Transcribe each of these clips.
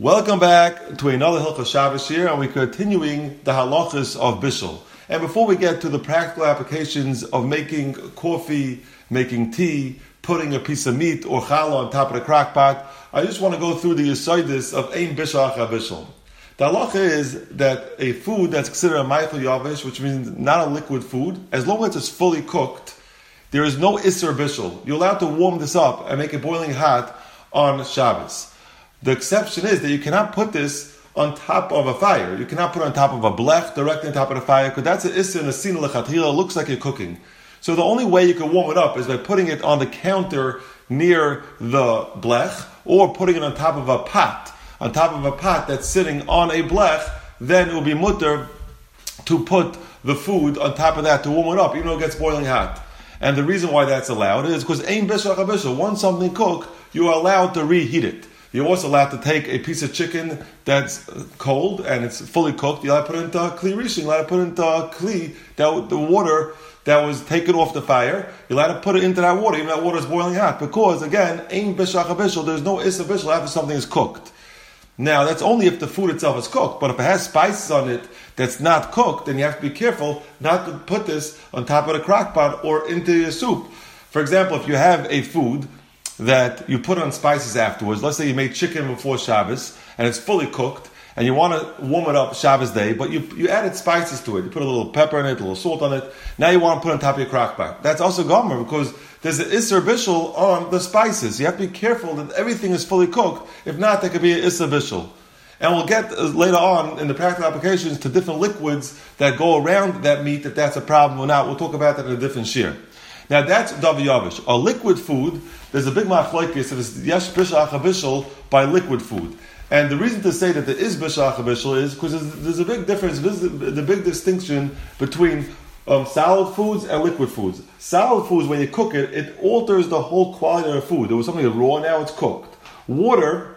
Welcome back to another Hilchah Shabbos here, and we're continuing the halachas of Bishul. And before we get to the practical applications of making coffee, making tea, putting a piece of meat or challah on top of the crock pot, I just want to go through the yisoidis of Ein Bishul Bishul. The halacha is that a food that's considered a Maachal Yavish, which means not a liquid food, as long as it's fully cooked, there is no Isser Bishul. You're allowed to warm this up and make it boiling hot on Shabbos. The exception is that you cannot put this on top of a fire. You cannot put it on top of a blech directly on top of the fire because that's an issa and a sin It looks like you're cooking. So the only way you can warm it up is by putting it on the counter near the blech or putting it on top of a pot. On top of a pot that's sitting on a blech, then it will be mutter to put the food on top of that to warm it up, even though it gets boiling hot. And the reason why that's allowed is because ain bishach Once something cooked, you are allowed to reheat it. You're also allowed to take a piece of chicken that's uh, cold and it's fully cooked. You're allowed to put it into a kli rishon. You're allowed to put it into a kli, that, the water that was taken off the fire. You're allowed to put it into that water, even that water is boiling hot. Because, again, ain bishach there's no isa bishul after something is cooked. Now, that's only if the food itself is cooked, but if it has spices on it that's not cooked, then you have to be careful not to put this on top of the crock pot or into your soup. For example, if you have a food that you put on spices afterwards. Let's say you made chicken before Shabbos and it's fully cooked and you want to warm it up Shabbos day, but you, you added spices to it. You put a little pepper in it, a little salt on it. Now you want to put on top of your crock pot. That's also gomer because there's an Isser Bishul on the spices. You have to be careful that everything is fully cooked. If not, there could be an Isser Bishul. And we'll get uh, later on in the practical applications to different liquids that go around that meat, if that's a problem or not. We'll talk about that in a different shiur. Now that's Davi Yavish. A liquid food, there's a big machlekes if it's Yesh Bishach by liquid food. And the reason to say that there is Bishach is because there's, there's, a big difference, the big distinction between um, solid foods and liquid foods. Solid foods, when you cook it, it alters the whole quality of the food. There was something raw, now it's cooked. Water,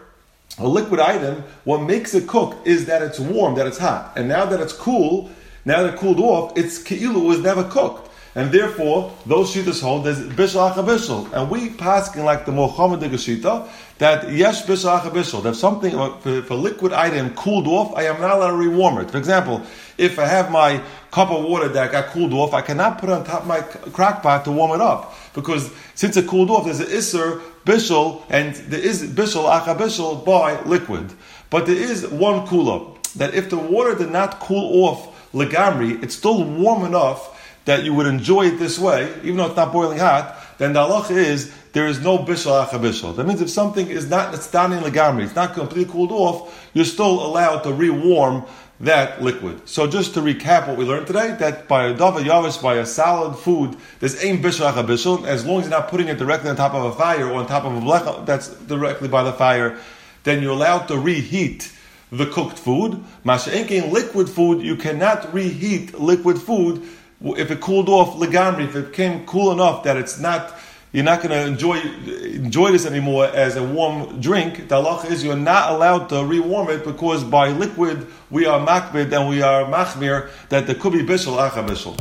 a liquid item, what makes it cook is that it's warm, that it's hot. And now that it's cool, now that it cooled off, it's keilu was never cooked. And therefore, those shittas hold there's bishal bishal. And we paskin like the Muhammad Gashita that yes bishal bishal. That something uh, for, for liquid item cooled off, I am not allowed to rewarm it. For example, if I have my cup of water that got cooled off, I cannot put on top of my crock pot to warm it up. Because since it cooled off, there's an isser bishal, and there is bishal acha bishal by liquid. But there is one cool up that if the water did not cool off legamri, it's still warm enough that you would enjoy it this way, even though it's not boiling hot, then the halach is there is no bishal achabishal. That means if something is not it's in legamri, it's not completely cooled off, you're still allowed to rewarm that liquid. So just to recap what we learned today, that by a dava yavish, by a solid food, there's aim bishal achabishal, as long as you're not putting it directly on top of a fire or on top of a blech that's directly by the fire, then you're allowed to reheat the cooked food. Masha'enkin liquid food, you cannot reheat liquid food if it cooled off legamri, if it became cool enough that it's not, you're not going to enjoy enjoy this anymore as a warm drink. The halach is you're not allowed to rewarm it because by liquid we are makbid and we are machmir that there could be bishul acha bishul.